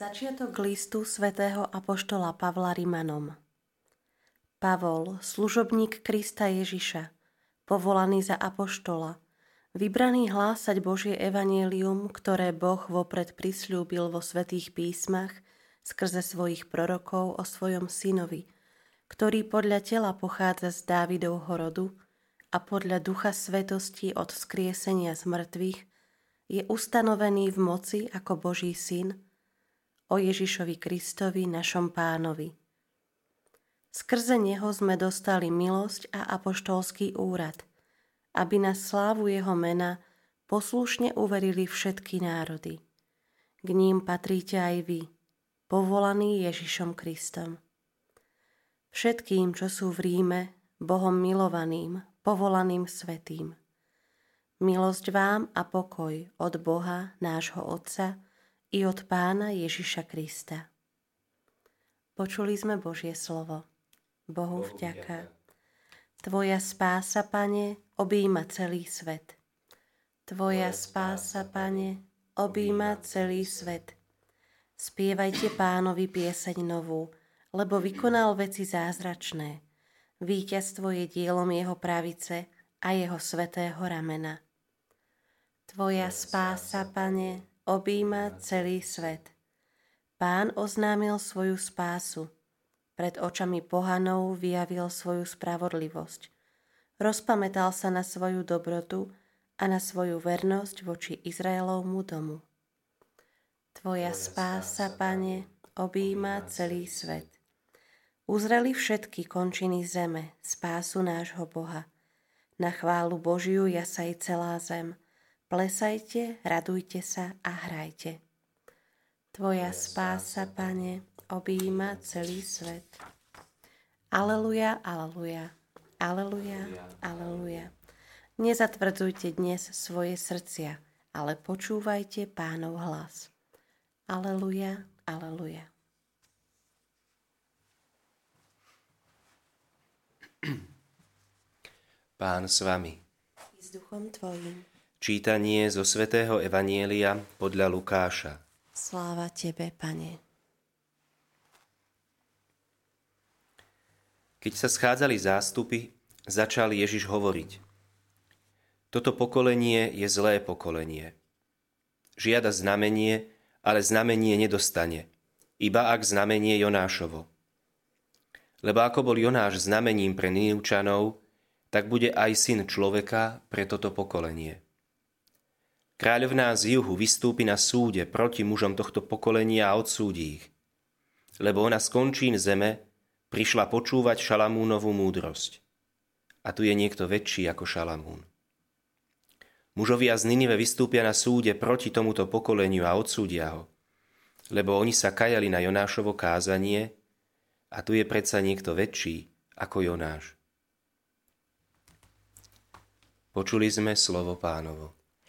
Začiatok listu svätého Apoštola Pavla Rimanom. Pavol, služobník Krista Ježiša, povolaný za Apoštola, vybraný hlásať Božie evanielium, ktoré Boh vopred prisľúbil vo svätých písmach skrze svojich prorokov o svojom synovi, ktorý podľa tela pochádza z Dávidovho rodu a podľa ducha svetosti od vzkriesenia z mŕtvych je ustanovený v moci ako Boží syn, o Ježišovi Kristovi, našom pánovi. Skrze Neho sme dostali milosť a apoštolský úrad, aby na slávu Jeho mena poslušne uverili všetky národy. K ním patríte aj vy, povolaní Ježišom Kristom. Všetkým, čo sú v Ríme, Bohom milovaným, povolaným svetým. Milosť vám a pokoj od Boha, nášho Otca, i od Pána Ježiša Krista. Počuli sme Božie slovo. Bohu vďaka. Tvoja spása, Pane, objíma celý svet. Tvoja spása, Pane, objíma celý svet. Spievajte pánovi pieseň novú, lebo vykonal veci zázračné. Víťazstvo je dielom jeho pravice a jeho svetého ramena. Tvoja spása, Pane, objíma celý svet. Pán oznámil svoju spásu. Pred očami pohanov vyjavil svoju spravodlivosť. Rozpamätal sa na svoju dobrotu a na svoju vernosť voči Izraelovmu domu. Tvoja spása, Pane, objíma celý svet. Uzreli všetky končiny zeme, spásu nášho Boha. Na chválu Božiu jasaj celá zem – Plesajte, radujte sa a hrajte. Tvoja spása, Pane, objíma celý svet. Aleluja, aleluja, aleluja, aleluja. Nezatvrdzujte dnes svoje srdcia, ale počúvajte pánov hlas. Aleluja, aleluja. Pán s vami. I s duchom tvojim. Čítanie zo svätého Evanielia podľa Lukáša. Sláva Tebe, Pane. Keď sa schádzali zástupy, začal Ježiš hovoriť. Toto pokolenie je zlé pokolenie. Žiada znamenie, ale znamenie nedostane, iba ak znamenie Jonášovo. Lebo ako bol Jonáš znamením pre Ninivčanov, tak bude aj syn človeka pre toto pokolenie. Kráľovná z juhu vystúpi na súde proti mužom tohto pokolenia a odsúdi ich. Lebo ona z končín zeme prišla počúvať Šalamúnovú múdrosť. A tu je niekto väčší ako Šalamún. Mužovia z Ninive vystúpia na súde proti tomuto pokoleniu a odsúdia ho, lebo oni sa kajali na Jonášovo kázanie a tu je predsa niekto väčší ako Jonáš. Počuli sme slovo pánovo.